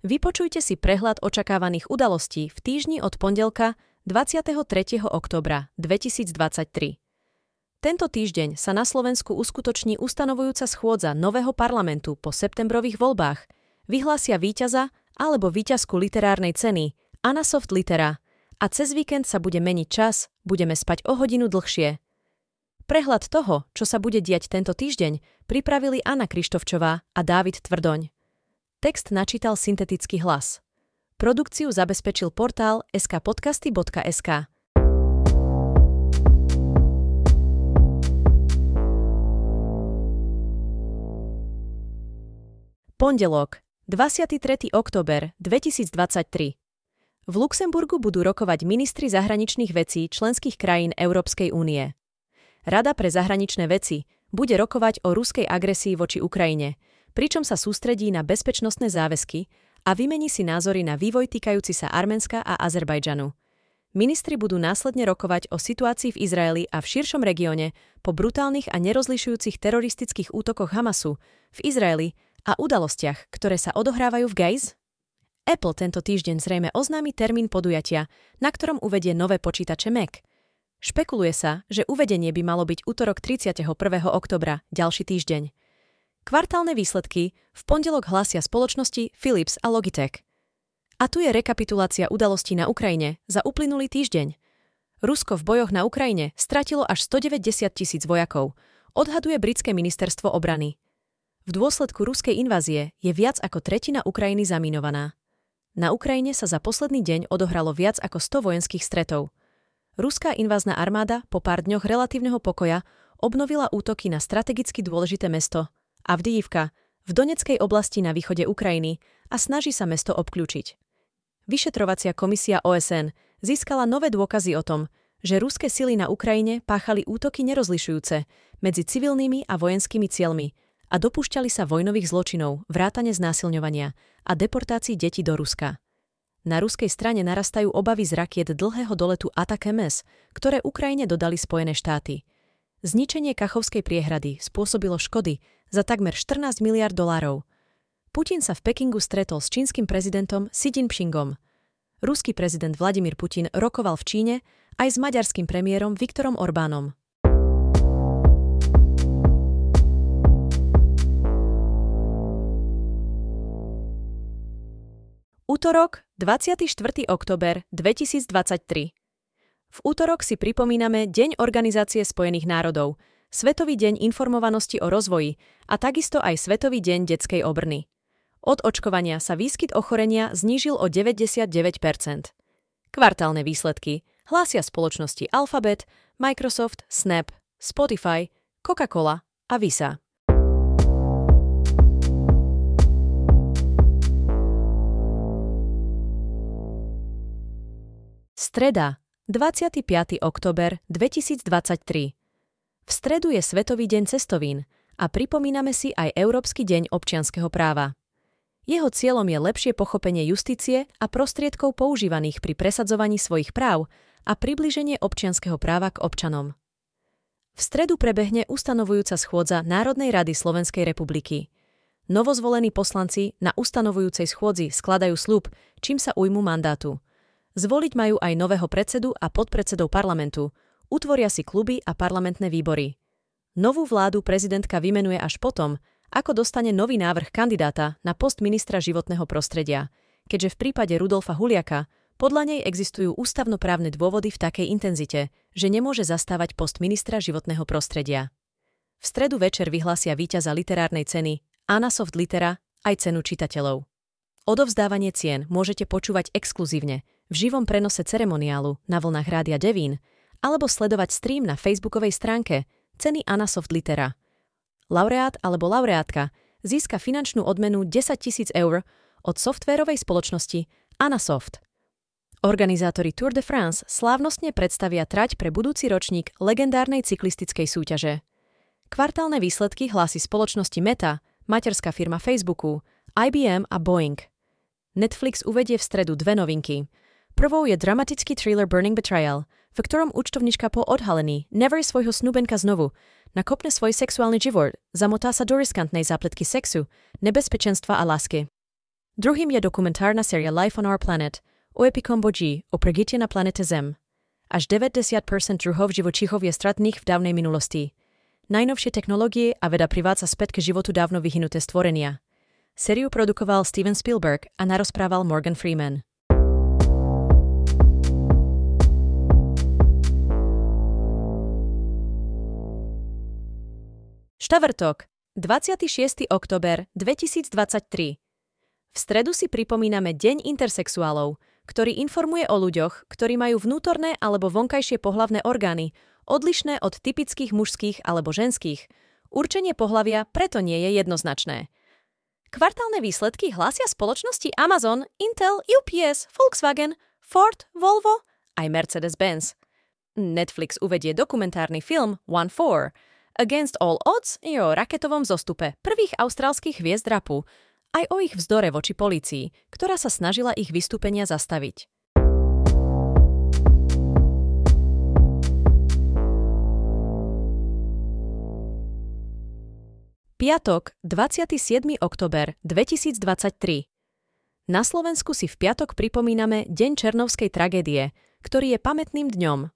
Vypočujte si prehľad očakávaných udalostí v týždni od pondelka 23. oktobra 2023. Tento týždeň sa na Slovensku uskutoční ustanovujúca schôdza nového parlamentu po septembrových voľbách. Vyhlásia víťaza alebo víťazku literárnej ceny Anna Soft Litera a cez víkend sa bude meniť čas, budeme spať o hodinu dlhšie. Prehľad toho, čo sa bude diať tento týždeň, pripravili Anna Krištovčová a Dávid Tvrdoň. Text načítal syntetický hlas. Produkciu zabezpečil portál skpodcasty.sk. Pondelok, 23. október 2023. V Luxemburgu budú rokovať ministri zahraničných vecí členských krajín Európskej únie. Rada pre zahraničné veci bude rokovať o ruskej agresii voči Ukrajine – pričom sa sústredí na bezpečnostné záväzky a vymení si názory na vývoj týkajúci sa Arménska a Azerbajdžanu. Ministri budú následne rokovať o situácii v Izraeli a v širšom regióne po brutálnych a nerozlišujúcich teroristických útokoch Hamasu v Izraeli a udalostiach, ktoré sa odohrávajú v Gajz? Apple tento týždeň zrejme oznámi termín podujatia, na ktorom uvedie nové počítače Mac. Špekuluje sa, že uvedenie by malo byť útorok 31. oktobra, ďalší týždeň. Kvartálne výsledky v pondelok hlásia spoločnosti Philips a Logitech. A tu je rekapitulácia udalostí na Ukrajine za uplynulý týždeň. Rusko v bojoch na Ukrajine stratilo až 190 tisíc vojakov, odhaduje britské ministerstvo obrany. V dôsledku ruskej invázie je viac ako tretina Ukrajiny zaminovaná. Na Ukrajine sa za posledný deň odohralo viac ako 100 vojenských stretov. Ruská invázna armáda po pár dňoch relatívneho pokoja obnovila útoky na strategicky dôležité mesto – Avdijivka, v Doneckej oblasti na východe Ukrajiny a snaží sa mesto obklúčiť. Vyšetrovacia komisia OSN získala nové dôkazy o tom, že ruské sily na Ukrajine páchali útoky nerozlišujúce medzi civilnými a vojenskými cieľmi a dopúšťali sa vojnových zločinov, vrátane znásilňovania a deportácií detí do Ruska. Na ruskej strane narastajú obavy z rakiet dlhého doletu Atakemes, ktoré Ukrajine dodali Spojené štáty. Zničenie Kachovskej priehrady spôsobilo škody za takmer 14 miliard dolárov. Putin sa v Pekingu stretol s čínskym prezidentom Xi Jinpingom. Ruský prezident Vladimír Putin rokoval v Číne aj s maďarským premiérom Viktorom Orbánom. Útorok, 24. oktober 2023. V útorok si pripomíname Deň Organizácie spojených národov – Svetový deň informovanosti o rozvoji a takisto aj Svetový deň detskej obrny. Od očkovania sa výskyt ochorenia znížil o 99%. Kvartálne výsledky hlásia spoločnosti Alphabet, Microsoft, Snap, Spotify, Coca-Cola a Visa. Streda, 25. oktober 2023. V stredu je Svetový deň cestovín a pripomíname si aj Európsky deň občianskeho práva. Jeho cieľom je lepšie pochopenie justície a prostriedkov používaných pri presadzovaní svojich práv a približenie občianskeho práva k občanom. V stredu prebehne ustanovujúca schôdza Národnej rady Slovenskej republiky. Novozvolení poslanci na ustanovujúcej schôdzi skladajú slub, čím sa ujmu mandátu. Zvoliť majú aj nového predsedu a podpredsedov parlamentu, utvoria si kluby a parlamentné výbory. Novú vládu prezidentka vymenuje až potom, ako dostane nový návrh kandidáta na post ministra životného prostredia, keďže v prípade Rudolfa Huliaka podľa nej existujú ústavnoprávne dôvody v takej intenzite, že nemôže zastávať post ministra životného prostredia. V stredu večer vyhlásia víťaza literárnej ceny Anna Soft Litera aj cenu čitateľov. Odovzdávanie cien môžete počúvať exkluzívne v živom prenose ceremoniálu na vlnách Rádia Devín alebo sledovať stream na facebookovej stránke Ceny Anasoft Litera. Laureát alebo laureátka získa finančnú odmenu 10 tisíc eur od softvérovej spoločnosti Anasoft. Organizátori Tour de France slávnostne predstavia trať pre budúci ročník legendárnej cyklistickej súťaže. Kvartálne výsledky hlási spoločnosti Meta, materská firma Facebooku, IBM a Boeing. Netflix uvedie v stredu dve novinky. Prvou je dramatický thriller Burning Betrayal – v ktorom účtovnička po odhalení neverí svojho snúbenka znovu, nakopne svoj sexuálny život, zamotá sa do riskantnej zápletky sexu, nebezpečenstva a lásky. Druhým je dokumentárna séria Life on Our Planet o epikomboji o pregite na planete Zem. Až 90% druhov živočíchov je stratných v dávnej minulosti. Najnovšie technológie a veda privádza späť k životu dávno vyhnuté stvorenia. Sériu produkoval Steven Spielberg a narozprával Morgan Freeman. Štvrtok, 26. oktober 2023. V stredu si pripomíname Deň intersexuálov, ktorý informuje o ľuďoch, ktorí majú vnútorné alebo vonkajšie pohlavné orgány, odlišné od typických mužských alebo ženských. Určenie pohlavia preto nie je jednoznačné. Kvartálne výsledky hlásia spoločnosti Amazon, Intel, UPS, Volkswagen, Ford, Volvo aj Mercedes-Benz. Netflix uvedie dokumentárny film One Four. Against All Odds je o raketovom zostupe prvých austrálskych hviezd rapu, aj o ich vzdore voči polícii, ktorá sa snažila ich vystúpenia zastaviť. Piatok, 27. oktober 2023. Na Slovensku si v piatok pripomíname Deň Černovskej tragédie, ktorý je pamätným dňom.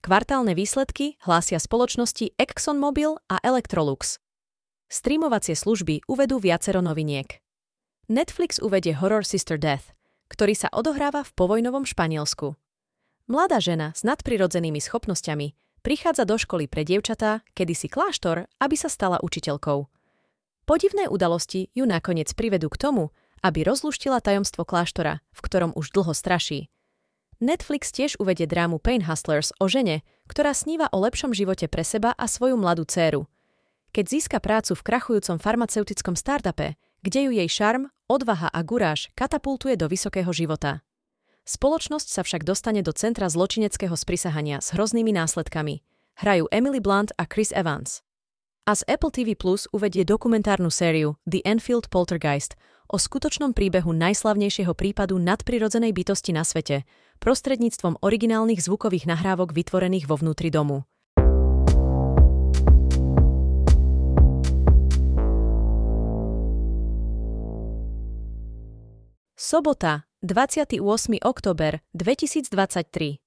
Kvartálne výsledky hlásia spoločnosti ExxonMobil a Electrolux. Streamovacie služby uvedú viacero noviniek. Netflix uvedie Horror Sister Death, ktorý sa odohráva v povojnovom Španielsku. Mladá žena s nadprirodzenými schopnosťami prichádza do školy pre dievčatá, kedysi kláštor, aby sa stala učiteľkou. Podivné udalosti ju nakoniec privedú k tomu, aby rozluštila tajomstvo kláštora, v ktorom už dlho straší. Netflix tiež uvedie drámu Pain Hustlers o žene, ktorá sníva o lepšom živote pre seba a svoju mladú dceru – keď získa prácu v krachujúcom farmaceutickom startupe, kde ju jej šarm, odvaha a guráž katapultuje do vysokého života. Spoločnosť sa však dostane do centra zločineckého sprisahania s hroznými následkami. Hrajú Emily Blunt a Chris Evans. A z Apple TV Plus uvedie dokumentárnu sériu The Enfield Poltergeist o skutočnom príbehu najslavnejšieho prípadu nadprirodzenej bytosti na svete prostredníctvom originálnych zvukových nahrávok vytvorených vo vnútri domu. Sobota, 28. oktober 2023.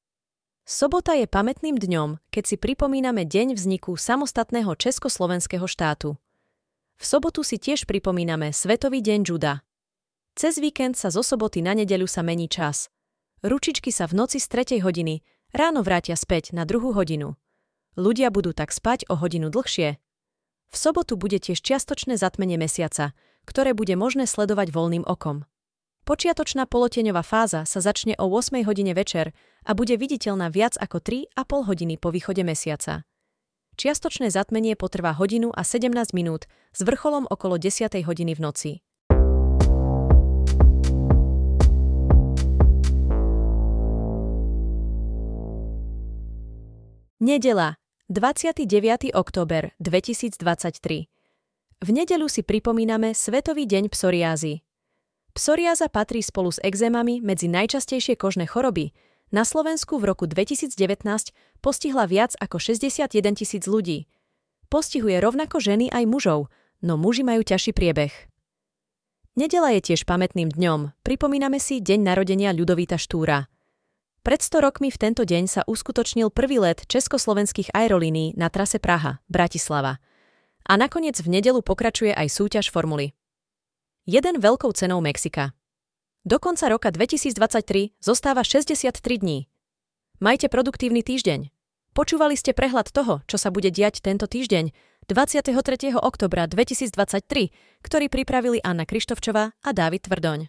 Sobota je pamätným dňom, keď si pripomíname deň vzniku samostatného československého štátu. V sobotu si tiež pripomíname Svetový deň juda. Cez víkend sa zo soboty na nedeľu sa mení čas. Ručičky sa v noci z 3. hodiny ráno vrátia späť na druhú hodinu. Ľudia budú tak spať o hodinu dlhšie. V sobotu bude tiež čiastočné zatmenie mesiaca, ktoré bude možné sledovať voľným okom. Počiatočná poloteňová fáza sa začne o 8 hodine večer a bude viditeľná viac ako 3,5 hodiny po východe mesiaca. Čiastočné zatmenie potrvá hodinu a 17 minút s vrcholom okolo 10 hodiny v noci. Nedela, 29. október 2023. V nedeľu si pripomíname Svetový deň psoriázy. Psoriáza patrí spolu s exémami medzi najčastejšie kožné choroby. Na Slovensku v roku 2019 postihla viac ako 61 tisíc ľudí. Postihuje rovnako ženy aj mužov, no muži majú ťažší priebeh. Nedela je tiež pamätným dňom. Pripomíname si deň narodenia Ľudovíta Štúra. Pred 100 rokmi v tento deň sa uskutočnil prvý let československých aerolínií na trase Praha, Bratislava. A nakoniec v nedelu pokračuje aj súťaž formuly jeden veľkou cenou Mexika. Do konca roka 2023 zostáva 63 dní. Majte produktívny týždeň. Počúvali ste prehľad toho, čo sa bude diať tento týždeň 23. oktobra 2023, ktorý pripravili Anna Krištovčová a Dávid Tvrdoň.